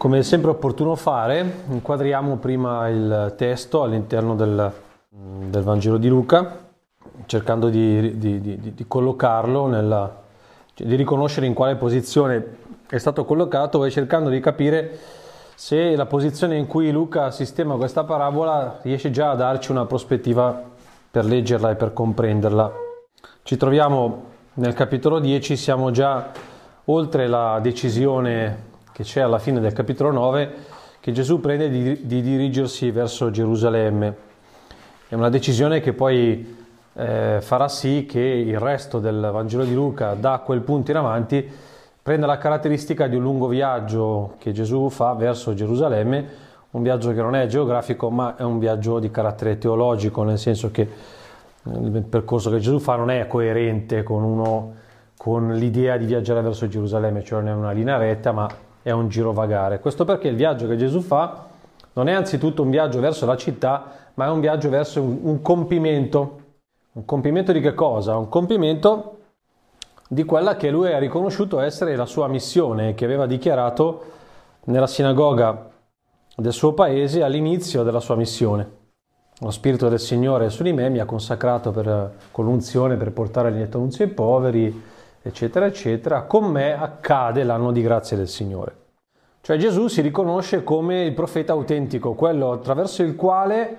Come sempre opportuno fare, inquadriamo prima il testo all'interno del, del Vangelo di Luca, cercando di, di, di, di collocarlo, nella, cioè di riconoscere in quale posizione è stato collocato e cercando di capire se la posizione in cui Luca sistema questa parabola riesce già a darci una prospettiva per leggerla e per comprenderla. Ci troviamo nel capitolo 10, siamo già oltre la decisione che c'è alla fine del capitolo 9 che Gesù prende di, di dirigersi verso Gerusalemme. È una decisione che poi eh, farà sì che il resto del Vangelo di Luca, da quel punto in avanti, prenda la caratteristica di un lungo viaggio che Gesù fa verso Gerusalemme, un viaggio che non è geografico ma è un viaggio di carattere teologico, nel senso che il percorso che Gesù fa non è coerente con, uno, con l'idea di viaggiare verso Gerusalemme, cioè non è una linea retta ma è un girovagare. Questo perché il viaggio che Gesù fa non è anzitutto un viaggio verso la città, ma è un viaggio verso un, un compimento. Un compimento di che cosa? Un compimento di quella che lui ha riconosciuto essere la sua missione, che aveva dichiarato nella sinagoga del suo paese all'inizio della sua missione. Lo Spirito del Signore è su di me, mi ha consacrato per, con l'unzione per portare il annunzio ai poveri, eccetera, eccetera, con me accade l'anno di grazia del Signore. Cioè Gesù si riconosce come il profeta autentico, quello attraverso il quale,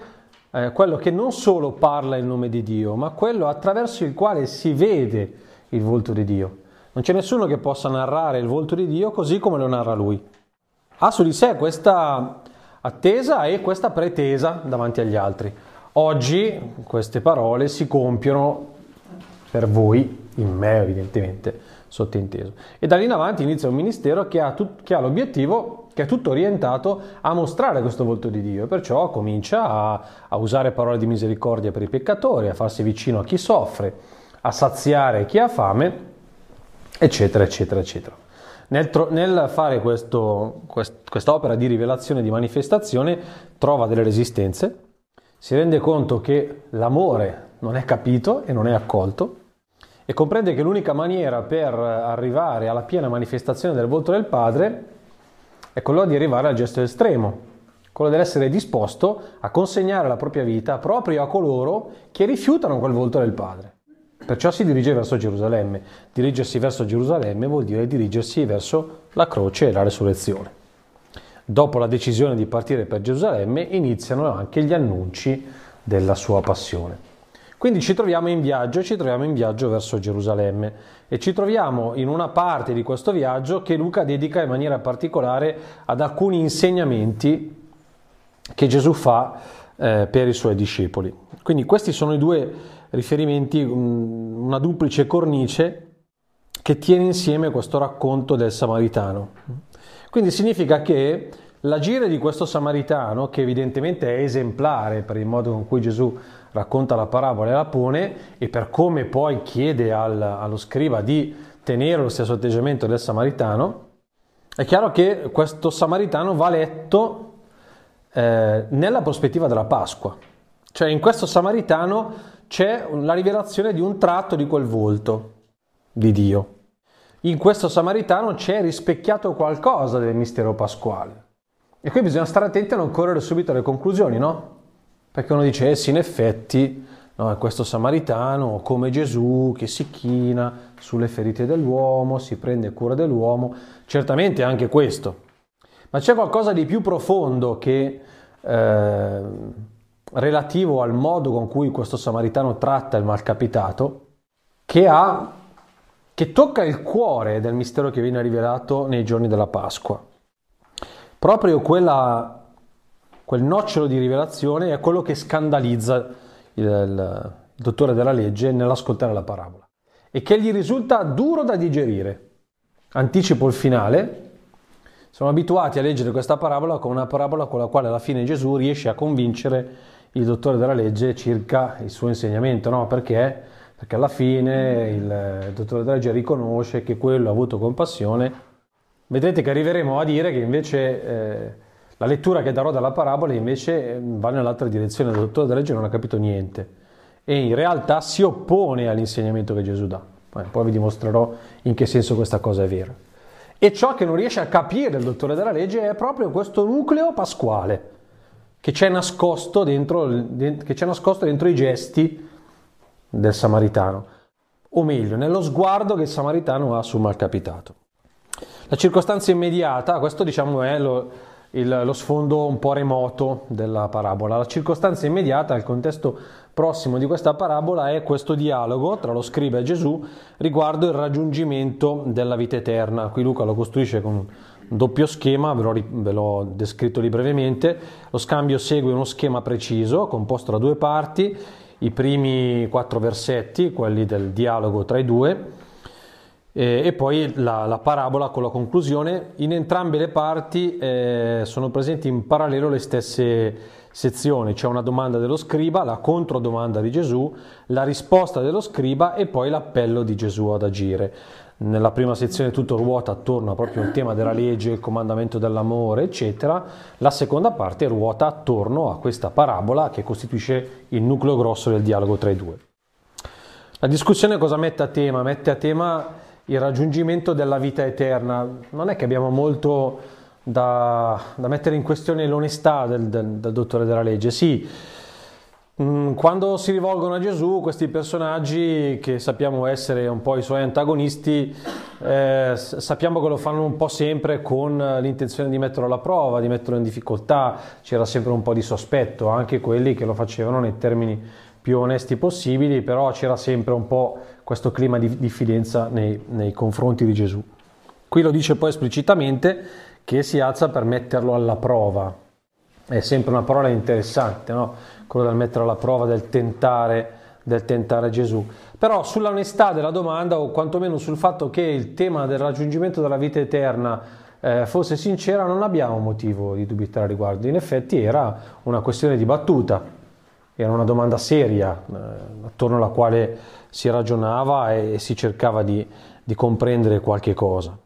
eh, quello che non solo parla in nome di Dio, ma quello attraverso il quale si vede il volto di Dio. Non c'è nessuno che possa narrare il volto di Dio così come lo narra lui. Ha su di sé questa attesa e questa pretesa davanti agli altri. Oggi queste parole si compiono per voi, in me evidentemente, sottinteso. E da lì in avanti inizia un ministero che ha, tut- che ha l'obiettivo, che è tutto orientato a mostrare questo volto di Dio, perciò comincia a, a usare parole di misericordia per i peccatori, a farsi vicino a chi soffre, a saziare chi ha fame, eccetera, eccetera, eccetera. Nel, tro- nel fare questo, quest- quest'opera di rivelazione, di manifestazione, trova delle resistenze, si rende conto che l'amore non è capito e non è accolto, e comprende che l'unica maniera per arrivare alla piena manifestazione del volto del Padre è quello di arrivare al gesto estremo, quello dell'essere disposto a consegnare la propria vita proprio a coloro che rifiutano quel volto del Padre. Perciò si dirige verso Gerusalemme. Dirigersi verso Gerusalemme vuol dire dirigersi verso la croce e la resurrezione. Dopo la decisione di partire per Gerusalemme iniziano anche gli annunci della sua passione. Quindi ci troviamo in viaggio, ci troviamo in viaggio verso Gerusalemme e ci troviamo in una parte di questo viaggio che Luca dedica in maniera particolare ad alcuni insegnamenti che Gesù fa eh, per i suoi discepoli. Quindi questi sono i due riferimenti, una duplice cornice che tiene insieme questo racconto del Samaritano. Quindi significa che l'agire di questo Samaritano, che evidentemente è esemplare per il modo con cui Gesù racconta la parabola e la pone e per come poi chiede al, allo scriba di tenere lo stesso atteggiamento del samaritano, è chiaro che questo samaritano va letto eh, nella prospettiva della Pasqua. Cioè in questo samaritano c'è la rivelazione di un tratto di quel volto di Dio. In questo samaritano c'è rispecchiato qualcosa del mistero pasquale. E qui bisogna stare attenti a non correre subito alle conclusioni, no? Perché uno dice, eh sì, in effetti, no, è questo samaritano, come Gesù, che si china sulle ferite dell'uomo, si prende cura dell'uomo. Certamente anche questo. Ma c'è qualcosa di più profondo che, eh, relativo al modo con cui questo samaritano tratta il malcapitato, che ha che tocca il cuore del mistero che viene rivelato nei giorni della Pasqua. Proprio quella quel nocciolo di rivelazione è quello che scandalizza il, il dottore della legge nell'ascoltare la parabola e che gli risulta duro da digerire. Anticipo il finale. Siamo abituati a leggere questa parabola come una parabola con la quale alla fine Gesù riesce a convincere il dottore della legge circa il suo insegnamento, no? Perché? Perché alla fine il dottore della legge riconosce che quello ha avuto compassione. Vedrete che arriveremo a dire che invece eh, la lettura che darò dalla parabola invece ehm, va nell'altra direzione, il dottore della legge non ha capito niente e in realtà si oppone all'insegnamento che Gesù dà. Poi vi dimostrerò in che senso questa cosa è vera. E ciò che non riesce a capire il dottore della legge è proprio questo nucleo pasquale che c'è nascosto dentro, che c'è nascosto dentro i gesti del samaritano, o meglio, nello sguardo che il samaritano ha sul malcapitato. La circostanza immediata, questo diciamo è lo, il, lo sfondo un po' remoto della parabola. La circostanza immediata, il contesto prossimo di questa parabola è questo dialogo tra lo scriba e Gesù riguardo il raggiungimento della vita eterna. Qui Luca lo costruisce con un doppio schema, ve l'ho, ve l'ho descritto lì brevemente. Lo scambio segue uno schema preciso, composto da due parti, i primi quattro versetti, quelli del dialogo tra i due, e, e poi la, la, parabola con la conclusione. In entrambe le parti eh, sono presenti in parallelo le stesse sezioni, c'è una domanda dello scriba, la controdomanda di Gesù, la risposta dello scriba e poi l'appello di Gesù ad agire. Nella prima sezione tutto ruota attorno proprio al tema della legge, il comandamento dell'amore, eccetera. La seconda parte ruota attorno a questa parabola che costituisce il nucleo grosso del dialogo tra i due. La discussione cosa mette a tema? Mette a tema il raggiungimento della vita eterna. Non è che abbiamo molto da, da mettere in questione l'onestà del, del, del dottore della legge. Sì, mm, quando si rivolgono a Gesù, questi personaggi che sappiamo essere un po' i suoi antagonisti, eh, sappiamo che lo fanno un po' sempre con l'intenzione di metterlo alla prova, di metterlo in difficoltà, c'era sempre un po' di sospetto, anche quelli che lo facevano nei termini più onesti possibili, però c'era sempre un po' questo clima di diffidenza nei, nei confronti di Gesù. Qui lo dice poi esplicitamente che si alza per metterlo alla prova. È sempre una parola interessante, no? quello del mettere alla prova, del tentare, del tentare Gesù. Però sull'onestà della domanda, o quantomeno sul fatto che il tema del raggiungimento della vita eterna eh, fosse sincera, non abbiamo motivo di dubitare a riguardo. In effetti era una questione dibattuta, era una domanda seria, eh, attorno alla quale si ragionava e si cercava di, di comprendere qualche cosa.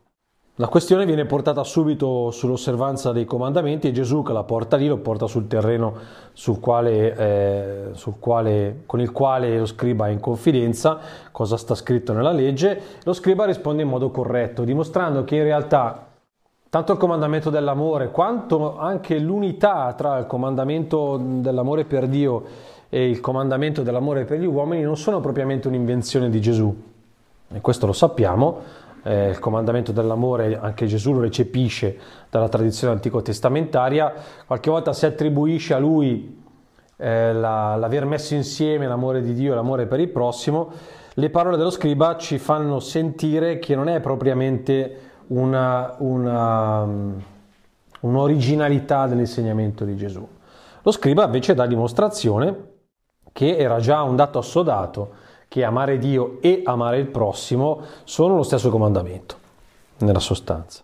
La questione viene portata subito sull'osservanza dei comandamenti e Gesù che la porta lì lo porta sul terreno sul quale, eh, sul quale, con il quale lo scriba è in confidenza, cosa sta scritto nella legge. Lo scriba risponde in modo corretto, dimostrando che in realtà tanto il comandamento dell'amore quanto anche l'unità tra il comandamento dell'amore per Dio e il comandamento dell'amore per gli uomini non sono propriamente un'invenzione di Gesù. E questo lo sappiamo, eh, il comandamento dell'amore anche Gesù lo recepisce dalla tradizione antico-testamentaria, qualche volta si attribuisce a lui eh, la, l'aver messo insieme l'amore di Dio e l'amore per il prossimo, le parole dello scriba ci fanno sentire che non è propriamente una, una, un'originalità dell'insegnamento di Gesù. Lo scriba invece dà dimostrazione che era già un dato assodato che amare Dio e amare il prossimo sono lo stesso comandamento, nella sostanza.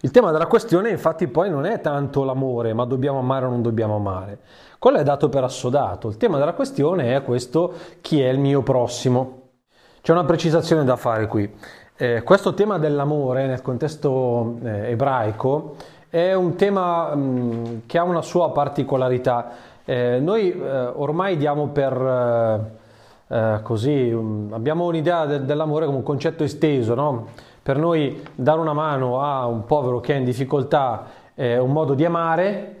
Il tema della questione infatti poi non è tanto l'amore, ma dobbiamo amare o non dobbiamo amare. Quello è dato per assodato. Il tema della questione è questo, chi è il mio prossimo? C'è una precisazione da fare qui. Eh, questo tema dell'amore nel contesto eh, ebraico è un tema mh, mm, che ha una sua particolarità. Eh, noi eh, ormai diamo per eh, eh, così um, abbiamo un'idea de- dell'amore come un concetto esteso, no? Per noi dare una mano a un povero che è in difficoltà è un modo di amare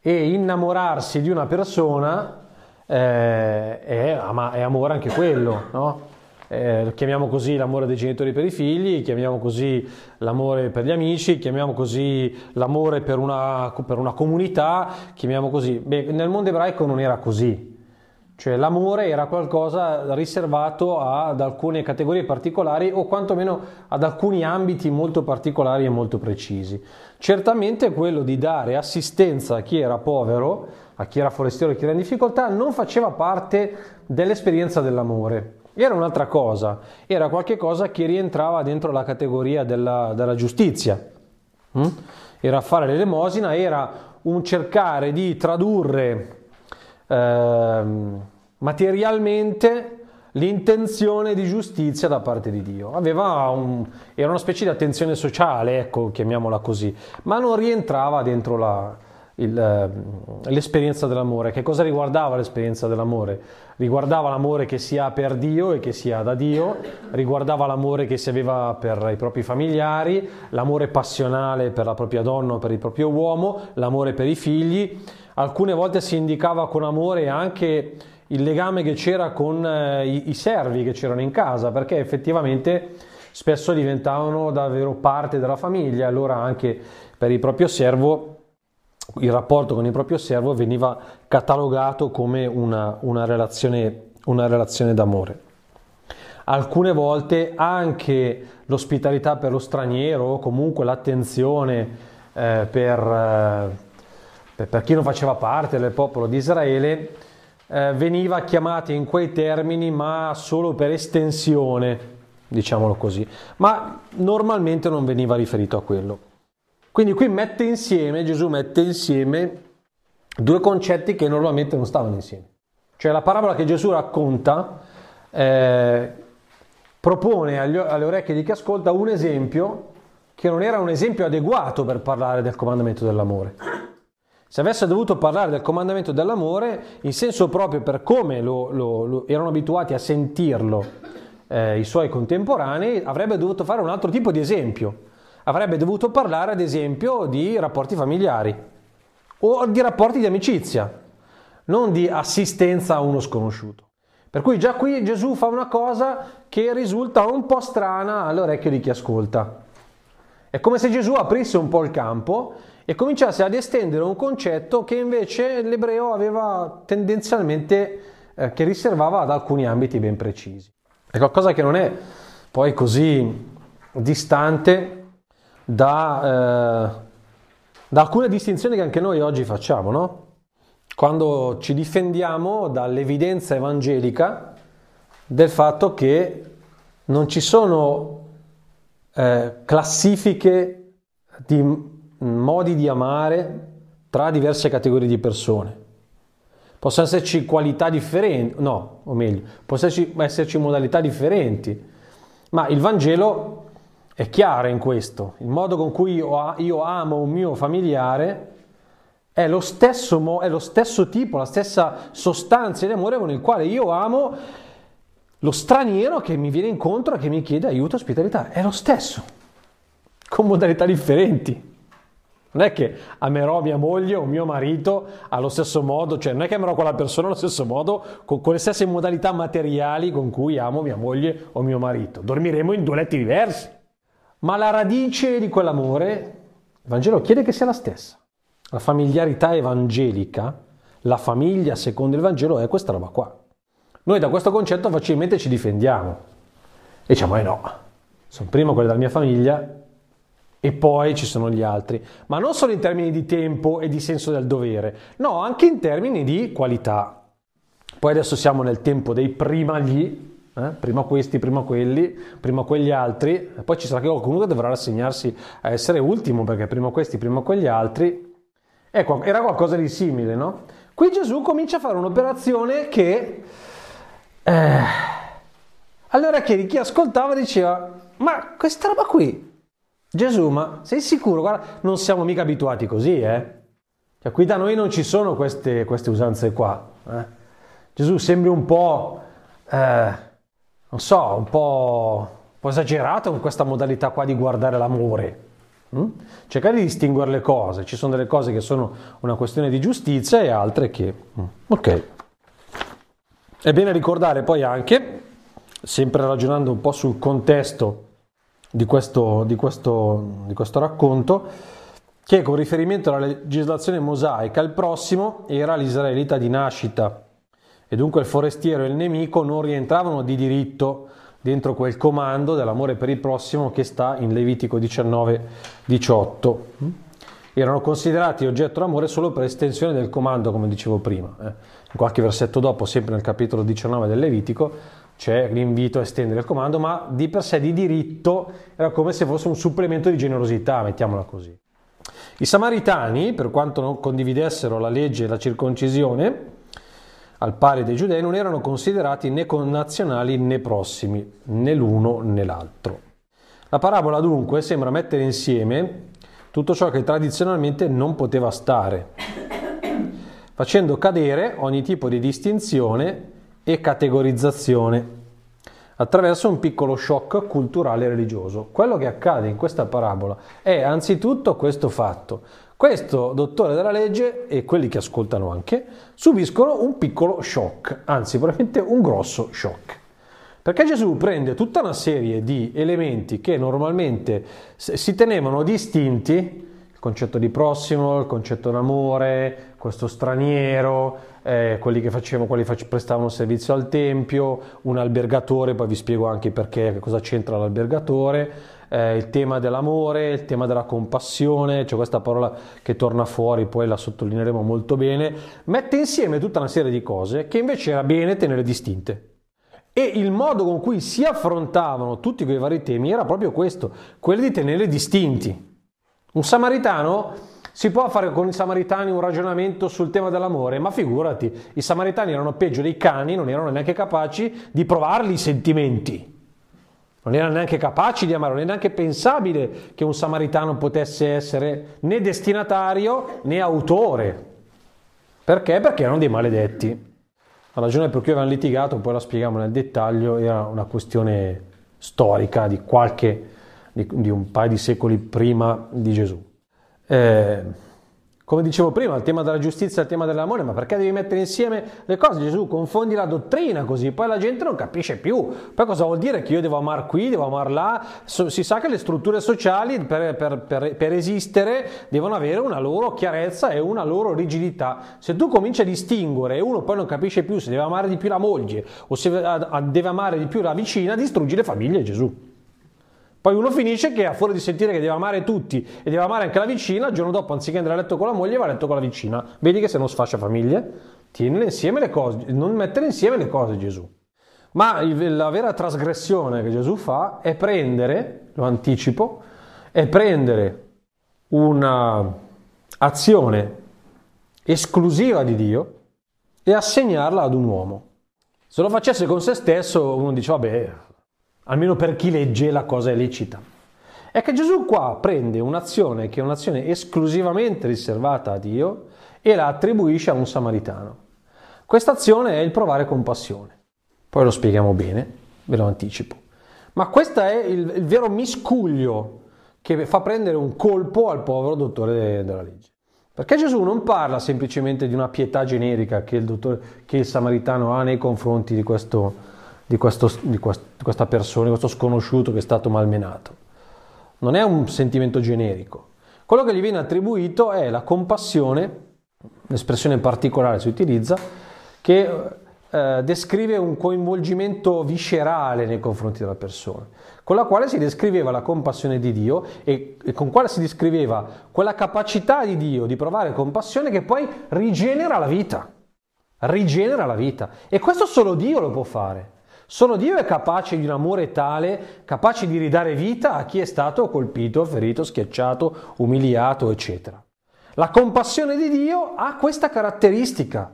e innamorarsi di una persona è, ama- è, amore anche quello, no? Eh, chiamiamo così l'amore dei genitori per i figli, chiamiamo così l'amore per gli amici, chiamiamo così l'amore per una, per una comunità, chiamiamo così. Beh, nel mondo ebraico non era così, cioè l'amore era qualcosa riservato ad alcune categorie particolari o quantomeno ad alcuni ambiti molto particolari e molto precisi. Certamente quello di dare assistenza a chi era povero, a chi era forestiero e chi era in difficoltà, non faceva parte dell'esperienza dell'amore. Era un'altra cosa, era qualcosa che rientrava dentro la categoria della, della giustizia. Mm? Era fare l'elemosina, era un cercare di tradurre Ehm, materialmente l'intenzione di giustizia da parte di Dio. Un, era una specie di attenzione sociale, ecco, chiamiamola così, ma non rientrava dentro la, il, eh, l'esperienza dell'amore. Che cosa riguardava l'esperienza dell'amore? Riguardava l'amore che si ha per Dio e che si ha da Dio, riguardava l'amore che si aveva per i propri familiari, l'amore passionale per la propria donna o per il proprio uomo, l'amore per i figli. Alcune volte si indicava con amore anche il legame che c'era con eh, i, i servi che c'erano in casa, perché effettivamente spesso diventavano davvero parte della famiglia, allora anche per il proprio servo il rapporto con il proprio servo veniva catalogato come una, una, relazione, una relazione d'amore. Alcune volte anche l'ospitalità per lo straniero o comunque l'attenzione eh, per, eh, per, chi non faceva parte del popolo di Israele eh, veniva chiamata in quei termini ma solo per estensione, diciamolo così, ma normalmente non veniva riferito a quello. Quindi qui mette insieme, Gesù mette insieme due concetti che normalmente non stavano insieme. Cioè la parabola che Gesù racconta eh, propone agli, alle orecchie di chi ascolta un esempio che non era un esempio adeguato per parlare del comandamento dell'amore. Se avesse dovuto parlare del comandamento dell'amore, in senso proprio per come lo, lo, lo erano abituati a sentirlo eh, i suoi contemporanei, avrebbe dovuto fare un altro tipo di esempio avrebbe dovuto parlare ad esempio di rapporti familiari o di rapporti di amicizia, non di assistenza a uno sconosciuto. Per cui già qui Gesù fa una cosa che risulta un po' strana all'orecchio di chi ascolta. È come se Gesù aprisse un po' il campo e cominciasse ad estendere un concetto che invece l'ebreo aveva tendenzialmente, eh, che riservava ad alcuni ambiti ben precisi. È qualcosa che non è poi così distante da, eh, da alcune distinzioni che anche noi oggi facciamo, no? Quando ci difendiamo dall'evidenza evangelica del fatto che non ci sono eh, classifiche di modi di amare tra diverse categorie di persone. Possono esserci qualità differenti, no, o meglio, possono esserci, modalità differenti, ma il Vangelo è chiara in questo. Il modo con cui io, amo un mio familiare è lo, stesso, è lo stesso tipo, la stessa sostanza di amore con il quale io amo lo straniero che mi viene incontro e che mi chiede aiuto ospitalità. È lo stesso, con modalità differenti. Non è che amerò mia moglie o mio marito allo stesso modo, cioè non è che amerò quella persona allo stesso modo, con, con, le stesse modalità materiali con cui amo mia moglie o mio marito. Dormiremo in due letti diversi. Ma la radice di quell'amore, il Vangelo chiede che sia la stessa. La familiarità evangelica, la famiglia secondo il Vangelo è questa roba qua. Noi da questo concetto facilmente ci difendiamo e diciamo, eh no, sono prima quelli della mia famiglia e poi ci sono gli altri. Ma non solo in termini di tempo e di senso del dovere, no, anche in termini di qualità. Poi adesso siamo nel tempo dei prima gli, eh? prima questi, prima quelli, prima quegli altri, poi ci sarà qualcuno che dovrà rassegnarsi a essere ultimo perché prima questi, prima quegli altri. Ecco, era qualcosa di simile, no? Qui Gesù comincia a fare un'operazione che... Eh, allora che chi ascoltava diceva, ma questa roba qui, Gesù, ma sei sicuro? Guarda, non siamo mica abituati così, eh? Cioè, qui da noi non ci sono queste, queste usanze qua. Eh? Gesù sembri un po'... Eh, non so, un po', un po esagerato con questa modalità qua di guardare l'amore. Mm? Cercare di distinguere le cose, ci sono delle cose che sono una questione di giustizia e altre che... Mm. Ok. È bene ricordare poi anche, sempre ragionando un po' sul contesto di questo, di questo, di questo racconto, che con riferimento alla legislazione mosaica il prossimo era l'israelita di nascita e dunque il forestiero e il nemico non rientravano di diritto dentro quel comando dell'amore per il prossimo che sta in Levitico 19-18. Erano considerati oggetto d'amore solo per estensione del comando, come dicevo prima. Eh. In qualche versetto dopo, sempre nel capitolo 19 del Levitico, c'è l'invito a estendere il comando, ma di per sé di diritto era come se fosse un supplemento di generosità, mettiamola così. I samaritani, per quanto non condividessero la legge e la circoncisione, al pari dei giudei, non erano considerati né connazionali né prossimi, né l'uno né l'altro. La parabola dunque sembra mettere insieme tutto ciò che tradizionalmente non poteva stare, facendo cadere ogni tipo di distinzione e categorizzazione attraverso un piccolo shock culturale e religioso. Quello che accade in questa parabola è anzitutto questo fatto. Questo dottore della legge e quelli che ascoltano anche subiscono un piccolo shock, anzi probabilmente un grosso shock. Perché Gesù prende tutta una serie di elementi che normalmente si tenevano distinti, il concetto di prossimo, il concetto d'amore, questo straniero, eh, quelli che facevano, quelli che prestavano servizio al tempio, un albergatore, poi vi spiego anche perché, cosa c'entra l'albergatore, eh, il tema dell'amore, il tema della compassione, c'è questa parola che torna fuori, poi la sottolineeremo molto bene, mette insieme tutta una serie di cose che invece era bene tenere distinte. E il modo con cui si affrontavano tutti quei vari temi era proprio questo, quello di tenerli distinti. Un samaritano si può fare con i samaritani un ragionamento sul tema dell'amore, ma figurati, i samaritani erano peggio dei cani, non erano neanche capaci di provarli i sentimenti. Non erano neanche capaci di amare, non è neanche pensabile che un samaritano potesse essere né destinatario né autore. Perché? Perché erano dei maledetti. La ragione per cui avevano litigato, poi la spieghiamo nel dettaglio, era una questione storica di qualche, di, di un paio di secoli prima di Gesù. Eh, come dicevo prima, il tema della giustizia e il tema dell'amore, ma perché devi mettere insieme le cose? Gesù confondi la dottrina così, poi la gente non capisce più. Poi cosa vuol dire che io devo amare qui, devo amare là? Si sa che le strutture sociali per, per, per, per, esistere devono avere una loro chiarezza e una loro rigidità. Se tu cominci a distinguere e uno poi non capisce più se deve amare di più la moglie o se deve amare di più la vicina, distruggi le famiglie Gesù. Poi uno finisce che a fuori di sentire che deve amare tutti e deve amare anche la vicina, il giorno dopo anziché andare a letto con la moglie va a letto con la vicina. Vedi che se non sfascia famiglie, tienile insieme le cose, non mettere insieme le cose Gesù. Ma la vera trasgressione che Gesù fa è prendere, lo anticipo, è prendere un'azione esclusiva di Dio e assegnarla ad un uomo. Se lo facesse con se stesso, uno dice, vabbè, almeno per chi legge la cosa è lecita. È che Gesù qua prende un'azione che è un'azione esclusivamente riservata a Dio e la attribuisce a un samaritano. Questa azione è il provare compassione. Poi lo spieghiamo bene, ve lo anticipo. Ma questo è il, il vero miscuglio che fa prendere un colpo al povero dottore della legge. Perché Gesù non parla semplicemente di una pietà generica che il, dottore, che il samaritano ha nei confronti di questo, di, questo, di, questa persona, di questo sconosciuto che è stato malmenato. Non è un sentimento generico. Quello che gli viene attribuito è la compassione, l'espressione particolare si utilizza, che eh, descrive un coinvolgimento viscerale nei confronti della persona, con la quale si descriveva la compassione di Dio e, e con quale si descriveva quella capacità di Dio di provare compassione che poi rigenera la vita. Rigenera la vita. E questo solo Dio lo può fare. Solo Dio è capace di un amore tale, capace di ridare vita a chi è stato colpito, ferito, schiacciato, umiliato, eccetera. La compassione di Dio ha questa caratteristica.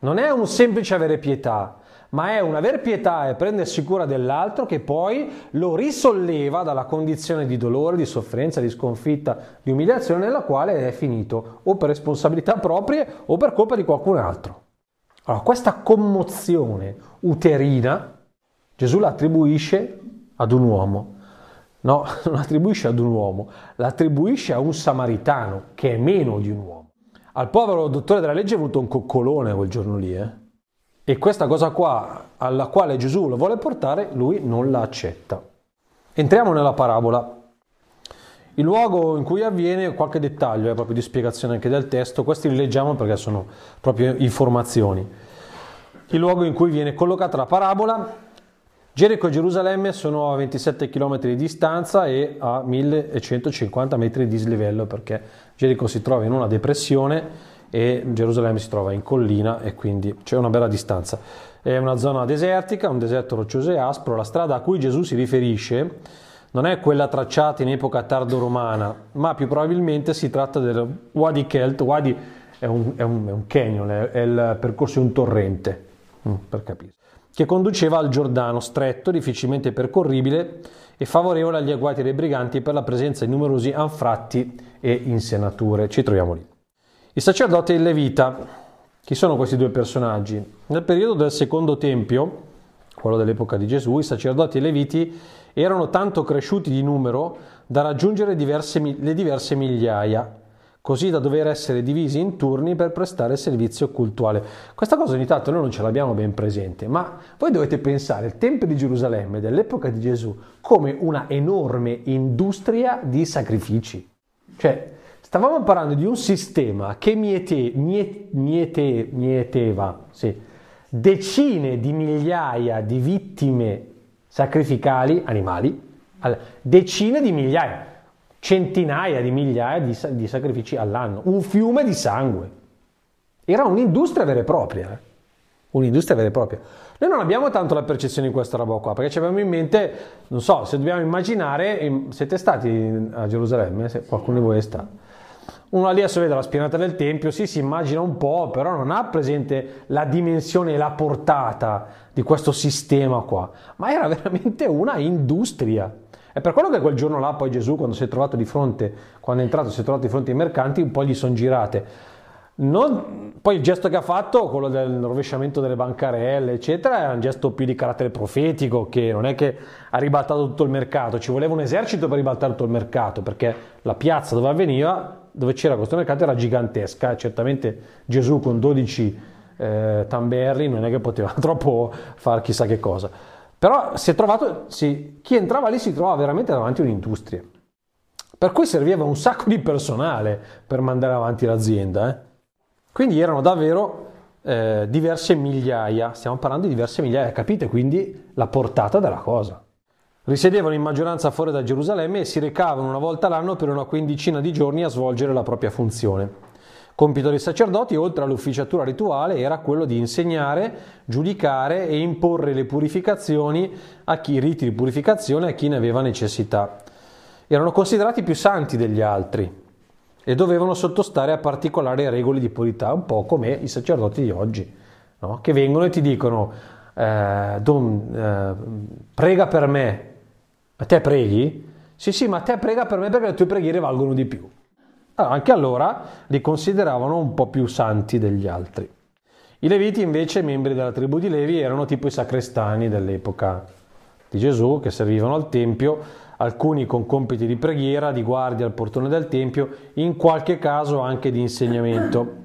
Non è un semplice avere pietà, ma è un aver pietà e prendersi cura dell'altro che poi lo risolleva dalla condizione di dolore, di sofferenza, di sconfitta, di umiliazione nella quale è finito, o per responsabilità proprie o per colpa di qualcun altro. Allora, questa commozione uterina Gesù la attribuisce ad un uomo. No, non attribuisce ad un uomo, l'attribuisce a un samaritano che è meno di un uomo. Al povero dottore della legge è venuto un coccolone quel giorno lì, eh? E questa cosa qua, alla quale Gesù lo vuole portare, lui non la accetta. Entriamo nella parabola. Il luogo in cui avviene, qualche dettaglio, è proprio di spiegazione anche del testo, questi li leggiamo perché sono proprio informazioni. Il luogo in cui viene collocata la parabola, Gerico e Gerusalemme sono a 27 km di distanza e a 1150 metri di dislivello perché Gerico si trova in una depressione e Gerusalemme si trova in collina e quindi c'è una bella distanza. È una zona desertica, un deserto roccioso e aspro, la strada a cui Gesù si riferisce non è quella tracciata in epoca tardo-romana, ma più probabilmente si tratta del Wadi Kelt. Wadi è un, è un, è un canyon, è, è il percorso di un torrente, mm, per capire. che conduceva al Giordano, stretto, difficilmente percorribile e favorevole agli agguati dei briganti per la presenza di numerosi anfratti e insenature. Ci troviamo lì. Il sacerdote e il levita. Chi sono questi due personaggi? Nel periodo del secondo tempio, quello dell'epoca di Gesù, i sacerdoti e i leviti erano tanto cresciuti di numero da raggiungere diverse, le diverse migliaia così da dover essere divisi in turni per prestare servizio cultuale. Questa cosa ogni tanto noi non ce l'abbiamo ben presente, ma voi dovete pensare al Tempio di Gerusalemme dell'epoca di Gesù come una enorme industria di sacrifici. Cioè, stavamo parlando di un sistema che miete, miete, miete, mieteva sì, decine di migliaia di vittime sacrificali, animali, decine di migliaia centinaia di migliaia di, di sacrifici all'anno, un fiume di sangue. Era un'industria vera e propria. Eh? Un'industria vera e propria. Noi non abbiamo tanto la percezione di questa roba qua, perché ci abbiamo in mente, non so, se dobbiamo immaginare, siete stati a Gerusalemme, se qualcuno di voi è stato. Uno lì adesso vede la spianata del Tempio, sì, si immagina un po', però non ha presente la dimensione e la portata di questo sistema qua, ma era veramente una industria. È per quello che quel giorno là poi Gesù quando si è trovato di fronte, quando è entrato si è trovato di fronte ai mercanti, un po' gli sono girate. Non, poi il gesto che ha fatto, quello del rovesciamento delle bancarelle, eccetera, è un gesto più di carattere profetico, che non è che ha ribaltato tutto il mercato, ci voleva un esercito per ribaltare tutto il mercato, perché la piazza dove avveniva, dove c'era questo mercato, era gigantesca. Certamente Gesù con 12 eh, tamberli non è che poteva troppo fare chissà che cosa. Però si è trovato, sì, chi entrava lì si trovava veramente davanti a un'industria. Per cui serviva un sacco di personale per mandare avanti l'azienda. Eh. Quindi erano davvero eh, diverse migliaia, stiamo parlando di diverse migliaia, capite quindi la portata della cosa. Risiedevano in maggioranza fuori da Gerusalemme e si recavano una volta l'anno per una quindicina di giorni a svolgere la propria funzione. Compito dei sacerdoti, oltre all'ufficiatura rituale, era quello di insegnare, giudicare e imporre le purificazioni a chi, riti di purificazione a chi ne aveva necessità. Erano considerati più santi degli altri e dovevano sottostare a particolari regole di purità, un po' come i sacerdoti di oggi, no? che vengono e ti dicono eh, don, eh, prega per me, a te preghi? Sì, sì, ma te prega per me perché le tue preghiere valgono di più. Allora, anche allora li consideravano un po' più santi degli altri. I Leviti invece, membri della tribù di Levi, erano tipo i sacrestani dell'epoca di Gesù che servivano al Tempio, alcuni con compiti di preghiera, di guardia al portone del Tempio, in qualche caso anche di insegnamento.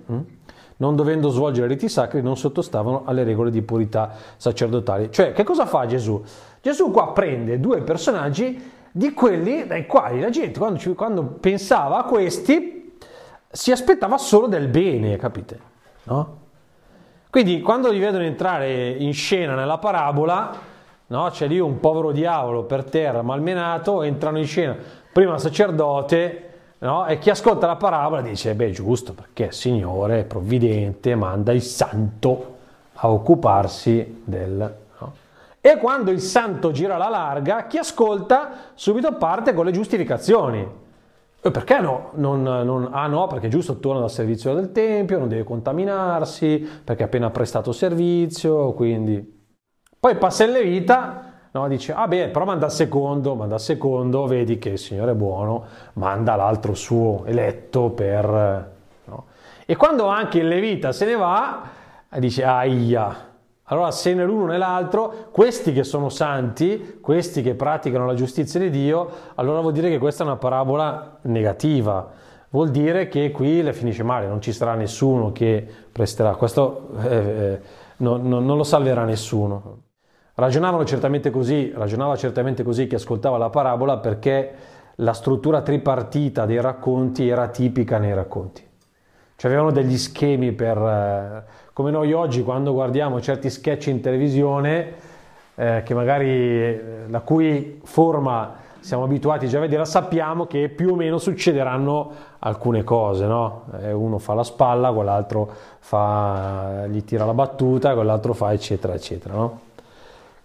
Non dovendo svolgere riti sacri, non sottostavano alle regole di purità sacerdotali. Cioè, che cosa fa Gesù? Gesù qua prende due personaggi di quelli dai quali la gente quando, ci, quando pensava a questi si aspettava solo del bene, capite? No? Quindi quando li vedono entrare in scena nella parabola, no? c'è lì un povero diavolo per terra malmenato, entrano in scena prima il sacerdote no? e chi ascolta la parabola dice, beh giusto, perché il Signore provvidente manda il santo a occuparsi del e quando il santo gira la larga, chi ascolta subito parte con le giustificazioni. E perché no? Non, non, ah no, perché giusto torna dal servizio del Tempio, non deve contaminarsi, perché ha appena prestato servizio, quindi... Poi passa in Levita, no? dice, ah beh, però manda al secondo, manda al secondo, vedi che il Signore è buono, manda l'altro suo eletto per... No? E quando anche il Levita se ne va, dice, aia, allora, se né l'uno né l'altro, questi che sono santi, questi che praticano la giustizia di Dio, allora vuol dire che questa è una parabola negativa. Vuol dire che qui le finisce male, non ci sarà nessuno che presterà. Questo eh, eh, no, no, non lo salverà nessuno. Ragionavano certamente così, ragionava certamente così chi ascoltava la parabola perché la struttura tripartita dei racconti era tipica nei racconti. Cioè avevano degli schemi per... Eh, come noi oggi quando guardiamo certi sketch in televisione, eh, che magari eh, la cui forma siamo abituati già a vedere, sappiamo che più o meno succederanno alcune cose, no? Eh, uno fa la spalla, quell'altro fa, gli tira la battuta, quell'altro fa eccetera eccetera, no?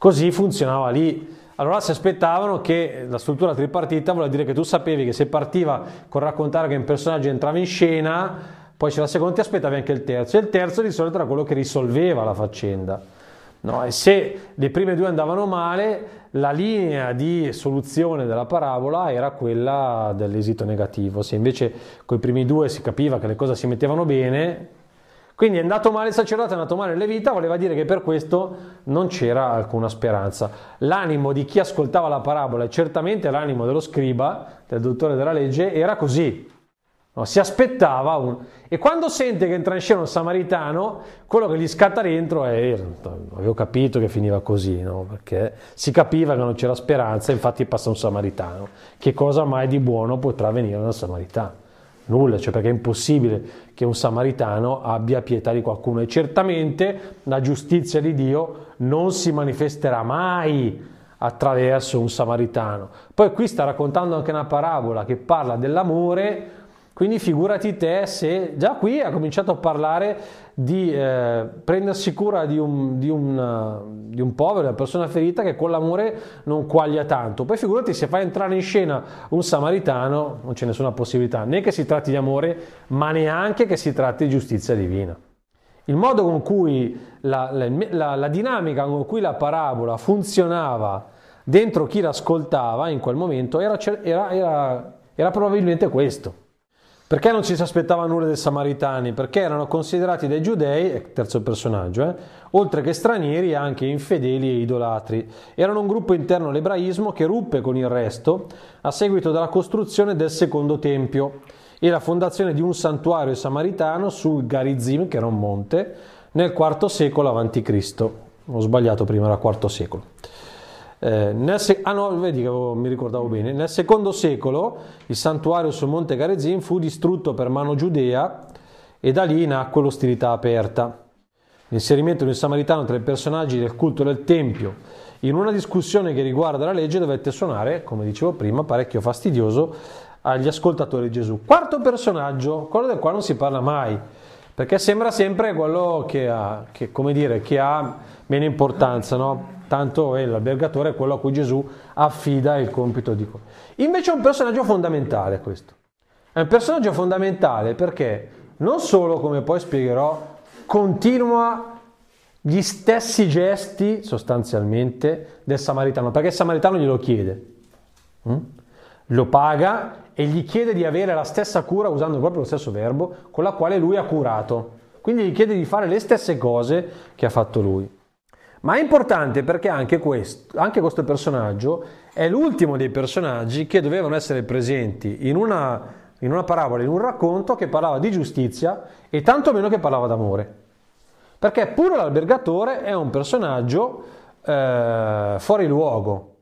Così funzionava lì. Allora si aspettavano che la struttura tripartita vuol dire che tu sapevi che se partiva con raccontare che un personaggio entrava in scena, poi c'è la seconda, ti aspettavi anche il terzo, e il terzo di solito era quello che risolveva la faccenda. No, e se le prime due andavano male, la linea di soluzione della parabola era quella dell'esito negativo. Se invece con i primi due si capiva che le cose si mettevano bene, quindi è andato male il sacerdote, è andato male le vita, voleva dire che per questo non c'era alcuna speranza. L'animo di chi ascoltava la parabola, e certamente l'animo dello scriba, del dottore della legge, era così. No, si aspettava un... E quando sente che entra in scena un samaritano, quello che gli scatta dentro è... Avevo capito che finiva così, no? perché si capiva che non c'era speranza, infatti passa un samaritano. Che cosa mai di buono potrà venire da un samaritano? Nulla, cioè perché è impossibile che un samaritano abbia pietà di qualcuno e certamente la giustizia di Dio non si manifesterà mai attraverso un samaritano. Poi qui sta raccontando anche una parabola che parla dell'amore, quindi figurati te se già qui ha cominciato a parlare di eh, prendersi cura di un, di, un, di un, povero, una persona ferita che con l'amore non quaglia tanto. Poi figurati se fa entrare in scena un samaritano, non c'è nessuna possibilità né che si tratti di amore, ma neanche che si tratti di giustizia divina. Il modo con cui la, la, la dinamica con cui la parabola funzionava dentro chi l'ascoltava in quel momento era, era, era, era probabilmente questo. Perché non ci si aspettava nulla dei Samaritani? Perché erano considerati dai giudei, terzo personaggio, eh, oltre che stranieri anche infedeli e idolatri. Erano un gruppo interno all'ebraismo che ruppe con il resto a seguito della costruzione del secondo tempio e la fondazione di un santuario samaritano sul Garizim, che era un monte, nel IV secolo a.C. Ho sbagliato prima, era IV secolo. Eh, se- ah no, vedi che avevo, mi ricordavo bene. Nel secondo secolo il santuario sul monte Garezin fu distrutto per mano giudea e da lì nacque l'ostilità aperta. L'inserimento di un samaritano tra i personaggi del culto del Tempio in una discussione che riguarda la legge dovette suonare, come dicevo prima, parecchio fastidioso agli ascoltatori di Gesù. Quarto personaggio, quello del quale non si parla mai, perché sembra sempre quello che ha, che, dire, che ha meno importanza, no? Tanto è l'albergatore è quello a cui Gesù affida il compito di... Invece è un personaggio fondamentale questo. È un personaggio fondamentale perché non solo, come poi spiegherò, continua gli stessi gesti sostanzialmente del samaritano, perché il samaritano glielo chiede, hm? lo paga e gli chiede di avere la stessa cura, usando proprio lo stesso verbo, con la quale lui ha curato. Quindi gli chiede di fare le stesse cose che ha fatto lui. Ma è importante perché anche questo, anche questo personaggio è l'ultimo dei personaggi che dovevano essere presenti in una, in una parabola, in un racconto che parlava di giustizia e tanto meno che parlava d'amore. Perché pure l'albergatore è un personaggio eh, fuori luogo,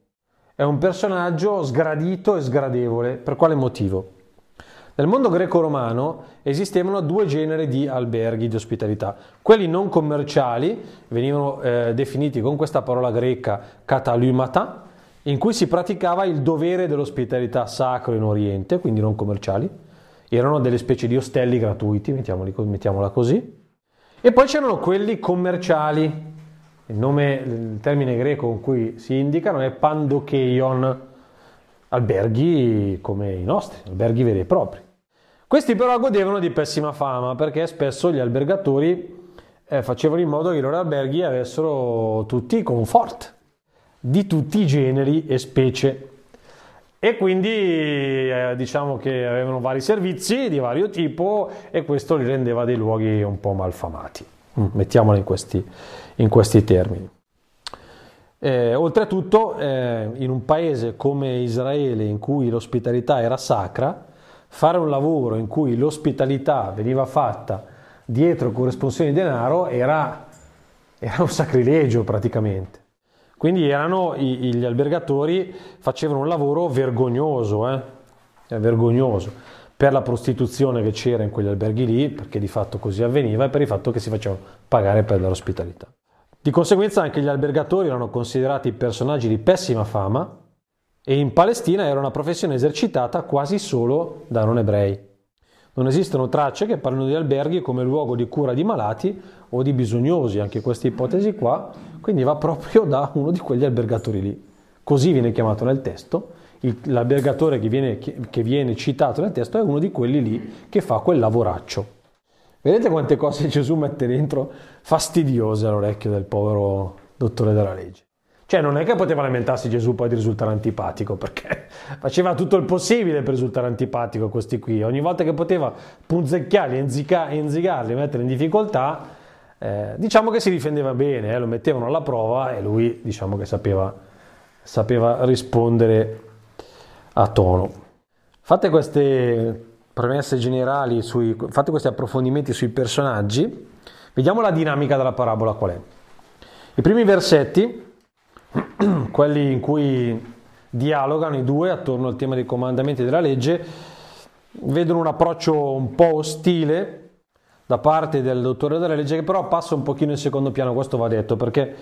è un personaggio sgradito e sgradevole. Per quale motivo? Nel mondo greco-romano esistevano due generi di alberghi di ospitalità. Quelli non commerciali venivano eh, definiti con questa parola greca katalumata, in cui si praticava il dovere dell'ospitalità sacro in Oriente, quindi non commerciali. Erano delle specie di ostelli gratuiti, mettiamola così. E poi c'erano quelli commerciali. Il, nome, il termine greco con cui si indicano è pandokeion, alberghi come i nostri, alberghi veri e propri. Questi però godevano di pessima fama perché spesso gli albergatori eh, facevano in modo che i loro alberghi avessero tutti comfort di tutti i generi e specie e quindi eh, diciamo che avevano vari servizi di vario tipo e questo li rendeva dei luoghi un po' malfamati, mm, mettiamolo in questi, in questi termini. Eh, oltretutto, eh, in un paese come Israele in cui l'ospitalità era sacra, fare un lavoro in cui l'ospitalità veniva fatta dietro corresponsione di denaro era, era un sacrilegio praticamente. Quindi erano, gli albergatori facevano un lavoro vergognoso, eh? vergognoso per la prostituzione che c'era in quegli alberghi lì, perché di fatto così avveniva, e per il fatto che si facevano pagare per l'ospitalità. Di conseguenza anche gli albergatori erano considerati personaggi di pessima fama, e in Palestina era una professione esercitata quasi solo da non ebrei. Non esistono tracce che parlino di alberghi come luogo di cura di malati o di bisognosi, anche questa ipotesi qua, quindi va proprio da uno di quegli albergatori lì. Così viene chiamato nel testo, l'albergatore che viene, che viene citato nel testo è uno di quelli lì che fa quel lavoraccio. Vedete quante cose Gesù mette dentro fastidiose all'orecchio del povero, dottore della legge. Cioè non è che poteva lamentarsi Gesù poi di risultare antipatico, perché faceva tutto il possibile per risultare antipatico a questi qui. Ogni volta che poteva punzecchiarli, inzigarli, metterli in difficoltà, eh, diciamo che si difendeva bene, eh, lo mettevano alla prova e lui diciamo che sapeva, sapeva rispondere a tono. Fate queste premesse generali, sui, fate questi approfondimenti sui personaggi, vediamo la dinamica della parabola qual è. I primi versetti quelli in cui dialogano i due attorno al tema dei comandamenti della legge, vedono un approccio un po' ostile da parte del dottore della legge che però passa un pochino in secondo piano, questo va detto, perché,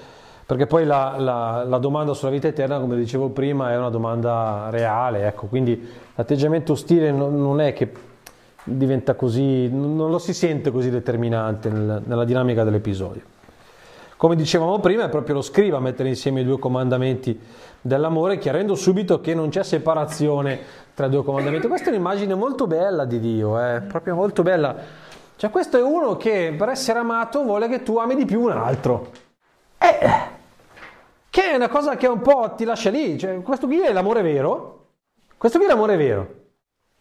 perché poi la, la, la, domanda sulla vita eterna, come dicevo prima, è una domanda reale, ecco, quindi l'atteggiamento ostile non, non è che diventa così, non lo si sente così determinante nel, nella dinamica dell'episodio. Come dicevamo prima, è proprio lo scriva a mettere insieme i due comandamenti dell'amore, chiarendo subito che non c'è separazione tra i due comandamenti. Questa è un'immagine molto bella di Dio, eh? proprio molto bella. Cioè, questo è uno che per essere amato vuole che tu ami di più un altro. Eh, che è una cosa che un po' ti lascia lì. Cioè, questo qui è l'amore vero. Questo qui è l'amore vero.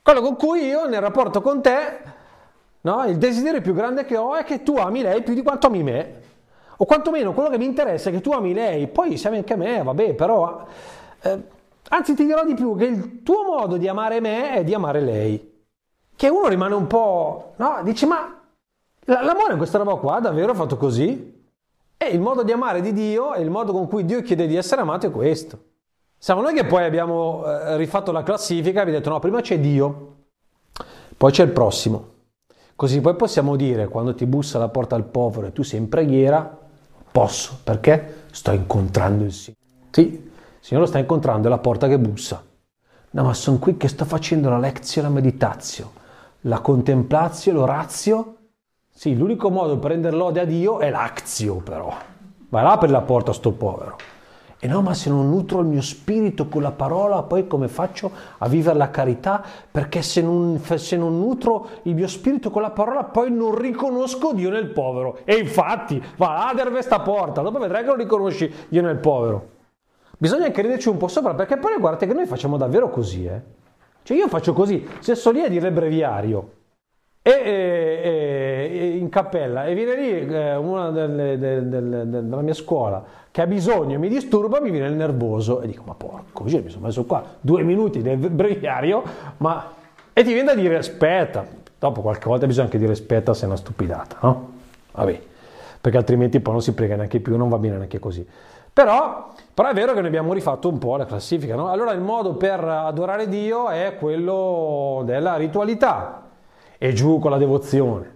Quello con cui io nel rapporto con te, no, il desiderio più grande che ho è che tu ami lei più di quanto ami me. O quantomeno quello che mi interessa è che tu ami lei, poi se ami anche me, vabbè, però... Eh, anzi ti dirò di più, che il tuo modo di amare me è di amare lei. Che uno rimane un po'... No, dice, ma l'amore in questa roba qua davvero è fatto così? E il modo di amare di Dio e il modo con cui Dio chiede di essere amato è questo. Siamo noi che poi abbiamo eh, rifatto la classifica e abbiamo detto no, prima c'è Dio, poi c'è il prossimo. Così poi possiamo dire, quando ti bussa alla porta al povero e tu sei in preghiera, Posso, perché sto incontrando il Signore. Sì, il Signore lo sta incontrando, è la porta che bussa. No, ma sono qui che sto facendo la lezione, la meditazione, la contemplazione, l'orazio. Sì, l'unico modo per rendere lode a Dio è l'azio, però. Vai là per la porta sto povero. E no, ma se non nutro il mio spirito con la parola, poi come faccio a vivere la carità? Perché se non, se non, nutro il mio spirito con la parola, poi non riconosco Dio nel povero. E infatti, va là a questa porta, dopo vedrai che lo riconosci Dio nel povero. Bisogna crederci un po' sopra, perché poi guardate che noi facciamo davvero così, eh. Cioè io faccio così, se sto lì a dire breviario, e, e, e, in cappella e viene lì eh, una delle, delle, delle, della mia scuola che ha bisogno, mi disturba, mi viene il nervoso e dico ma porco, così mi sono messo qua due minuti del breviario ma... e ti viene da dire aspetta, dopo qualche volta bisogna anche dire aspetta se è una stupidata, no? Vabbè, perché altrimenti poi non si prega neanche più, non va bene neanche così. Però, però, è vero che noi abbiamo rifatto un po' la classifica, no? Allora il modo per adorare Dio è quello della ritualità, e giù con la devozione.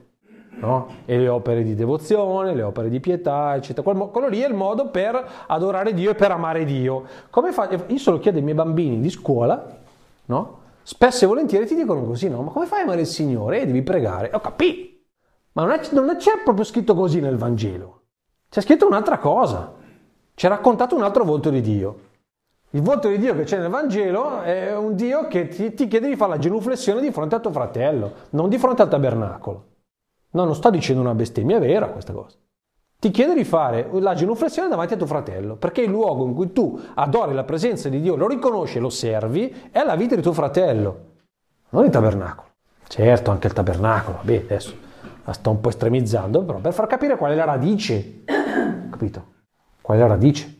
No? E le opere di devozione, le opere di pietà, eccetera. Quello, quello, lì è il modo per adorare Dio e per amare Dio. Fa? Io se lo chiedo ai miei bambini di scuola, no? Spesso e volentieri ti dicono così, no? Ma come fai a amare il Signore? Eh, devi pregare. Ho capito! Ma non, è, non c'è proprio scritto così nel Vangelo. C'è scritto un'altra cosa. C'è raccontato un altro volto di Dio. Il volto di Dio che c'è nel Vangelo è un Dio che ti, ti, chiede di fare la genuflessione di fronte a tuo fratello, non di fronte al tabernacolo. No, non sto dicendo una bestemmia, è vera questa cosa. Ti chiede di fare la genuflessione davanti a tuo fratello, perché il luogo in cui tu adori la presenza di Dio, lo riconosci lo servi, è la vita di tuo fratello, non il tabernacolo. Certo, anche il tabernacolo, vabbè, adesso la sto un po' estremizzando, però per far capire qual è la radice, capito? Qual è la radice?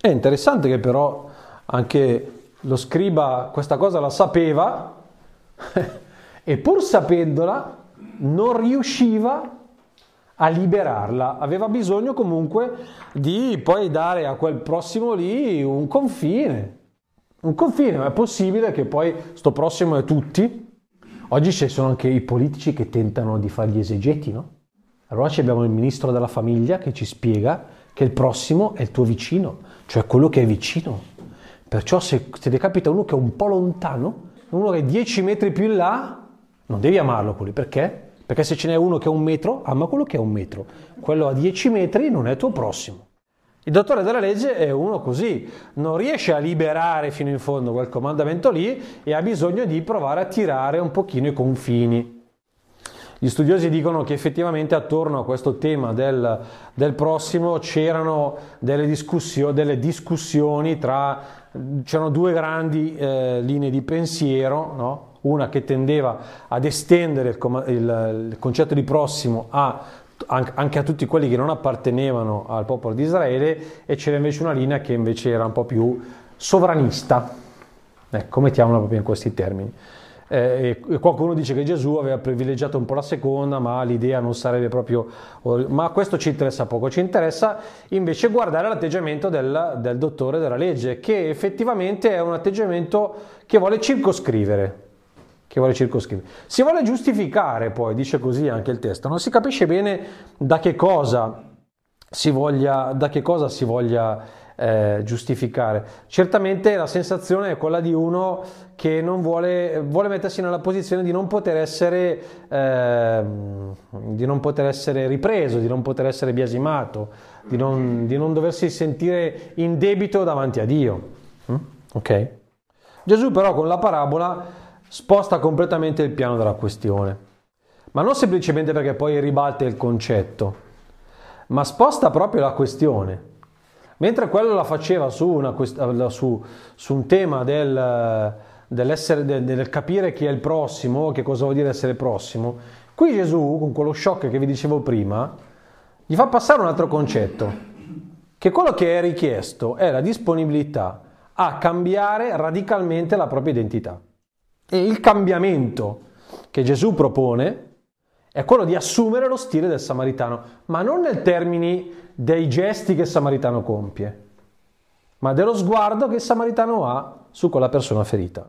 È interessante che però anche lo scriba questa cosa la sapeva e pur sapendola non riusciva a liberarla, aveva bisogno comunque di poi dare a quel prossimo lì un confine. Un confine, ma è possibile che poi sto prossimo è tutti. Oggi ci sono anche i politici che tentano di fare gli esegeti, no? Allora abbiamo il ministro della famiglia che ci spiega che il prossimo è il tuo vicino, cioè quello che è vicino. Perciò se, se ti capita uno che è un po' lontano, uno che è 10 metri più in là, non devi amarlo quelli, perché? Perché se ce n'è uno che è un metro, ama quello che è un metro. Quello a 10 metri non è tuo prossimo. Il dottore della legge è uno così, non riesce a liberare fino in fondo quel comandamento lì e ha bisogno di provare a tirare un pochino i confini. Gli studiosi dicono che effettivamente attorno a questo tema del, del prossimo c'erano delle, discussio, delle, discussioni tra, c'erano due grandi eh, linee di pensiero, no? una che tendeva ad estendere il, il, il concetto di prossimo a anche a tutti quelli che non appartenevano al popolo di Israele e c'era invece una linea che invece era un po' più sovranista, ecco, mettiamola proprio in questi termini. Eh, qualcuno dice che Gesù aveva privilegiato un po' la seconda, ma l'idea non sarebbe proprio... Ma questo ci interessa poco, ci interessa invece guardare l'atteggiamento del, del dottore della legge, che effettivamente è un atteggiamento che vuole circoscrivere, che vuole circoscrivere. Si vuole giustificare poi, dice così anche il testo, non si capisce bene da che cosa si voglia, da che cosa si voglia eh, giustificare. Certamente la sensazione è quella di uno che non vuole, vuole mettersi nella posizione di non poter essere, eh, di non poter essere ripreso, di non poter essere biasimato, di non, di non doversi sentire in debito davanti a Dio. Mm? Ok? Gesù però con la parabola sposta completamente il piano della questione, ma non semplicemente perché poi ribatte il concetto, ma sposta proprio la questione. Mentre quello la faceva su, una, su, su un tema del, del, del, capire chi è il prossimo, che cosa vuol dire essere prossimo, qui Gesù, con quello shock che vi dicevo prima, gli fa passare un altro concetto, che quello che è richiesto è la disponibilità a cambiare radicalmente la propria identità. E il cambiamento che Gesù propone è quello di assumere lo stile del samaritano, ma non nel termini dei gesti che il samaritano compie, ma dello sguardo che il samaritano ha su quella persona ferita.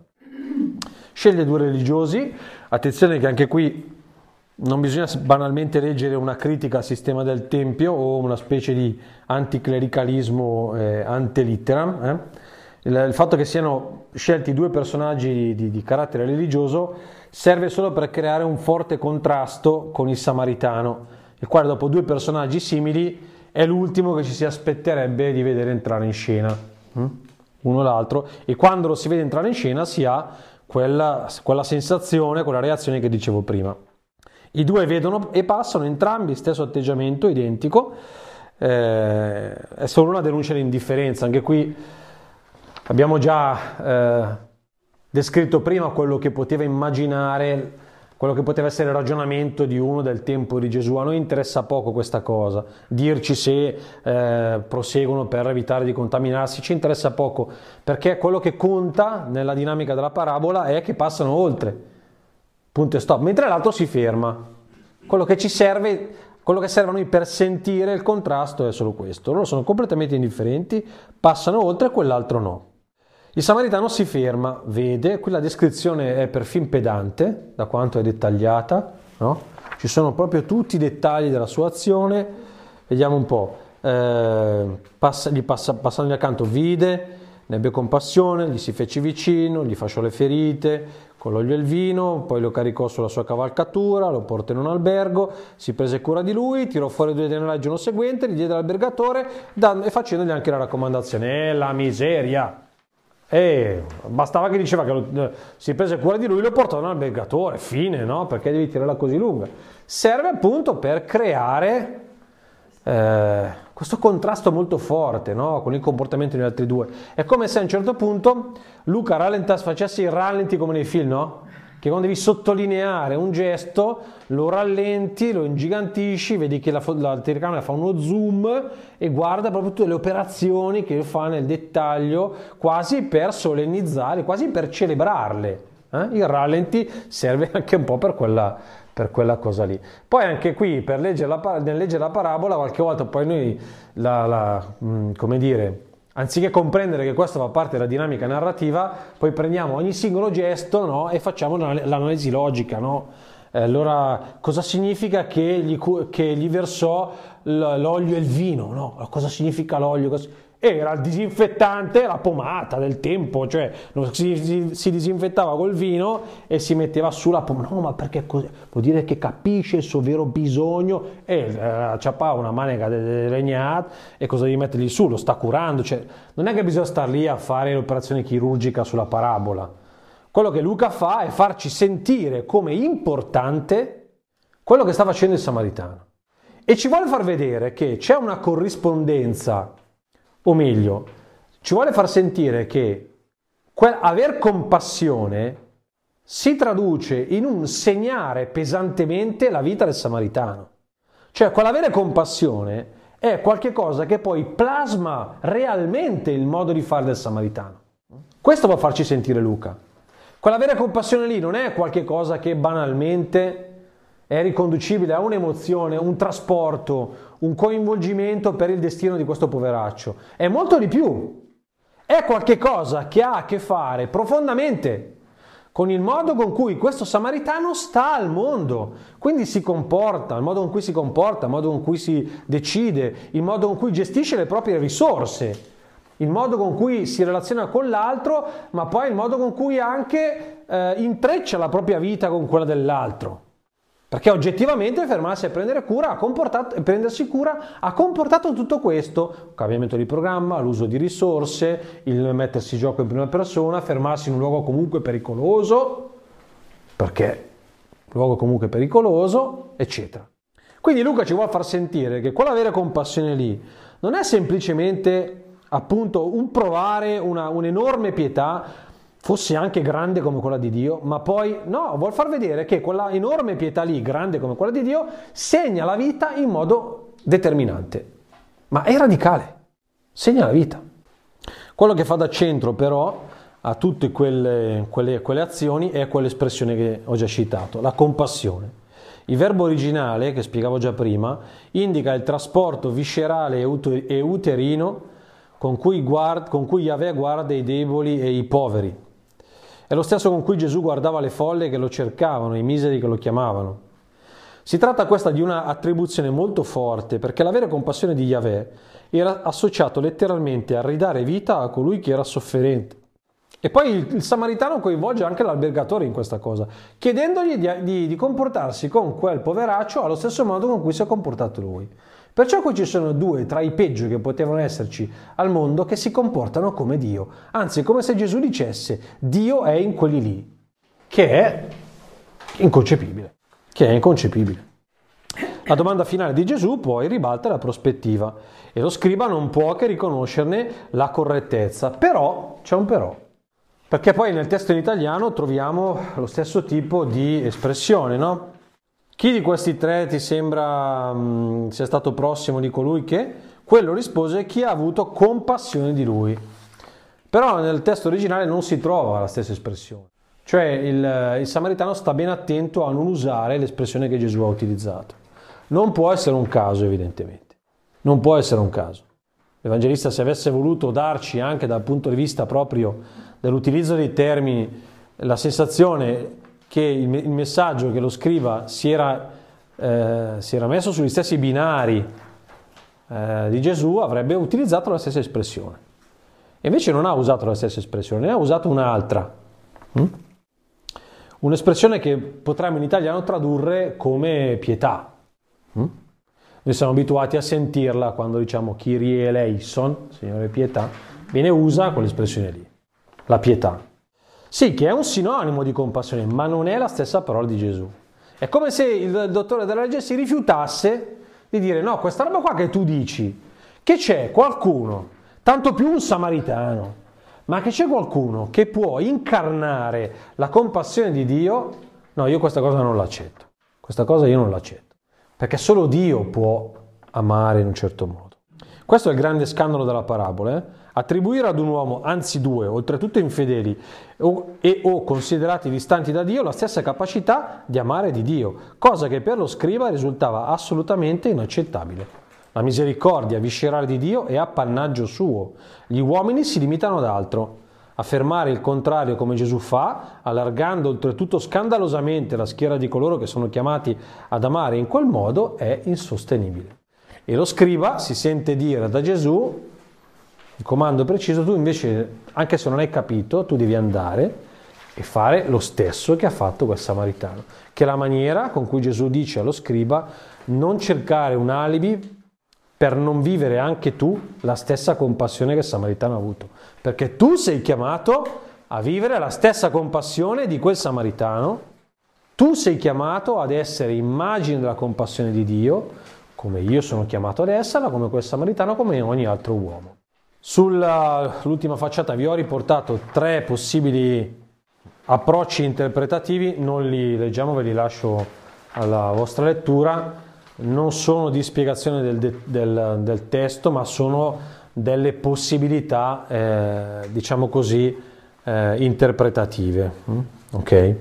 Sceglie due religiosi, attenzione che anche qui non bisogna banalmente leggere una critica al sistema del Tempio o una specie di anticlericalismo eh, ante litteram. Eh? Il, il, fatto che siano scelti due personaggi di, di carattere religioso serve solo per creare un forte contrasto con il samaritano, il quale dopo due personaggi simili è l'ultimo che ci si aspetterebbe di vedere entrare in scena, hm? uno l'altro, e quando lo si vede entrare in scena si ha quella, quella sensazione, quella reazione che dicevo prima. I due vedono e passano entrambi stesso atteggiamento identico, eh, è solo una denuncia di indifferenza, anche qui abbiamo già eh, descritto prima quello che poteva immaginare, quello che poteva essere il ragionamento di uno del tempo di Gesù. A noi interessa poco questa cosa, dirci se eh, proseguono per evitare di contaminarsi, ci interessa poco, perché quello che conta nella dinamica della parabola è che passano oltre, punto e stop, mentre l'altro si ferma. Quello che ci serve quello che serve a noi per sentire il contrasto è solo questo. Loro sono completamente indifferenti, passano oltre e quell'altro no. Il samaritano si ferma, vede, qui la descrizione è perfino pedante, da quanto è dettagliata, no? ci sono proprio tutti i dettagli della sua azione, vediamo un po', eh, passa, gli passa, passando accanto, vide, ne ebbe compassione, gli si fece vicino, gli fasciò le ferite, con l'olio e il vino, poi lo caricò sulla sua cavalcatura, lo portò in un albergo, si prese cura di lui, tirò fuori due denari il giorno seguente, li diede all'albergatore e facendogli anche la raccomandazione, è la miseria, e bastava che diceva che lo, eh, si prese cura di lui, lo portò all'albergatore, fine, no? Perché devi tirarla così lunga? Serve appunto per creare eh, questo contrasto molto forte no? con il comportamento degli altri due. È come se a un certo punto Luca rallentasse, facesse i rallenti come nei film, no? Che quando devi sottolineare un gesto lo rallenti, lo ingigantisci, vedi che la, la telecamera fa uno zoom e guarda proprio tutte le operazioni che fa nel dettaglio, quasi per solennizzare, quasi per celebrarle. Eh? Il rallenti serve anche un po' per quella, per quella cosa lì. Poi anche qui, per leggere la, nel leggere la parabola, qualche volta poi noi, la, la, mm, come dire, Anziché comprendere che questa fa parte della dinamica narrativa, poi prendiamo ogni singolo gesto no, e facciamo l'analisi logica. No? Eh, allora, cosa significa che gli, che gli versò l'olio e il vino? No? Cosa significa l'olio? Era il disinfettante, la pomata del tempo, cioè si, si, si, disinfettava col vino e si metteva sulla pomata. No, ma perché così? Vuol dire che capisce il suo vero bisogno e eh, acciappava una manica di legnat e cosa devi mettergli su? Lo sta curando, cioè non è che bisogna star lì a fare l'operazione chirurgica sulla parabola. Quello che Luca fa è farci sentire come importante quello che sta facendo il samaritano. E ci vuole far vedere che c'è una corrispondenza, o meglio, ci vuole far sentire che aver compassione si traduce in un segnare pesantemente la vita del samaritano. Cioè, quell'avere compassione è qualcosa che poi plasma realmente il modo di fare del samaritano. Questo può farci sentire Luca. Quell'avere compassione lì non è qualcosa che banalmente è riconducibile a un'emozione, un trasporto, un coinvolgimento per il destino di questo poveraccio. È molto di più. È qualcosa che ha a che fare profondamente con il modo con cui questo samaritano sta al mondo, quindi si comporta, il modo con cui si comporta, il modo con cui si decide, il modo con cui gestisce le proprie risorse, il modo con cui si relaziona con l'altro, ma poi il modo con cui anche eh, intreccia la propria vita con quella dell'altro. Perché oggettivamente fermarsi a prendere cura prendersi cura ha comportato tutto questo, cambiamento di programma, l'uso di risorse, il mettersi in gioco in prima persona, fermarsi in un luogo comunque pericoloso, perché luogo comunque pericoloso, eccetera. Quindi Luca ci vuole far sentire che quell'avere compassione lì non è semplicemente appunto un provare una, un'enorme pietà fosse anche grande come quella di Dio, ma poi no, vuol far vedere che quella enorme pietà lì, grande come quella di Dio, segna la vita in modo determinante. Ma è radicale, segna la vita. Quello che fa da centro però a tutte quelle, quelle, quelle azioni è quell'espressione che ho già citato, la compassione. Il verbo originale, che spiegavo già prima, indica il trasporto viscerale e uterino con cui, guard, con cui Yahweh guarda i deboli e i poveri, è lo stesso con cui Gesù guardava le folle che lo cercavano, i miseri che lo chiamavano. Si tratta questa di una attribuzione molto forte perché l'avere compassione di Yahweh era associato letteralmente a ridare vita a colui che era sofferente. E poi il, il samaritano coinvolge anche l'albergatore in questa cosa, chiedendogli di, di, di comportarsi con quel poveraccio allo stesso modo con cui si è comportato lui. Perciò qui ci sono due tra i peggio che potevano esserci al mondo che si comportano come Dio. Anzi, come se Gesù dicesse Dio è in quelli lì, che è inconcepibile. Che è inconcepibile. La domanda finale di Gesù poi ribalta la prospettiva e lo scriba non può che riconoscerne la correttezza. Però, c'è un però. Perché poi nel testo in italiano troviamo lo stesso tipo di espressione, no? Chi di questi tre ti sembra mh, sia stato prossimo di colui che? Quello rispose chi ha avuto compassione di lui. Però nel testo originale non si trova la stessa espressione. Cioè il, il samaritano sta ben attento a non usare l'espressione che Gesù ha utilizzato. Non può essere un caso, evidentemente. Non può essere un caso. L'Evangelista, se avesse voluto darci anche dal punto di vista proprio dell'utilizzo dei termini la sensazione che il, messaggio che lo scriva si era, eh, si era messo sugli stessi binari eh, di Gesù, avrebbe utilizzato la stessa espressione. E invece non ha usato la stessa espressione, ne ha usato un'altra. Mm? Un'espressione che potremmo in italiano tradurre come pietà. Mm? Noi siamo abituati a sentirla quando diciamo Kyrie eleison, Signore pietà, viene usa quell'espressione lì, la pietà. Sì, che è un sinonimo di compassione, ma non è la stessa parola di Gesù. È come se il dottore della legge si rifiutasse di dire no, questa roba qua che tu dici, che c'è qualcuno, tanto più un samaritano, ma che c'è qualcuno che può incarnare la compassione di Dio, no, io questa cosa non l'accetto. Questa cosa io non l'accetto. Perché solo Dio può amare in un certo modo. Questo è il grande scandalo della parabola. Eh? Attribuire ad un uomo, anzi due, oltretutto infedeli o, e o considerati distanti da Dio, la stessa capacità di amare di Dio, cosa che per lo scriba risultava assolutamente inaccettabile. La misericordia viscerale di Dio è appannaggio suo. Gli uomini si limitano ad altro. Affermare il contrario come Gesù fa, allargando oltretutto scandalosamente la schiera di coloro che sono chiamati ad amare in quel modo, è insostenibile. E lo scriba si sente dire da Gesù il comando preciso, tu invece, anche se non hai capito, tu devi andare e fare lo stesso che ha fatto quel samaritano, che è la maniera con cui Gesù dice allo scriba non cercare un alibi per non vivere anche tu la stessa compassione che il samaritano ha avuto, perché tu sei chiamato a vivere la stessa compassione di quel samaritano, Tu sei chiamato ad essere immagine della compassione di Dio, come io sono chiamato ad esserla, come quel samaritano, come ogni altro uomo. Sull'ultima facciata vi ho riportato tre possibili approcci interpretativi, non li leggiamo, ve li lascio alla vostra lettura. Non sono di spiegazione del, del, del testo, ma sono delle possibilità, eh, diciamo così, eh, interpretative. Mm? Ok?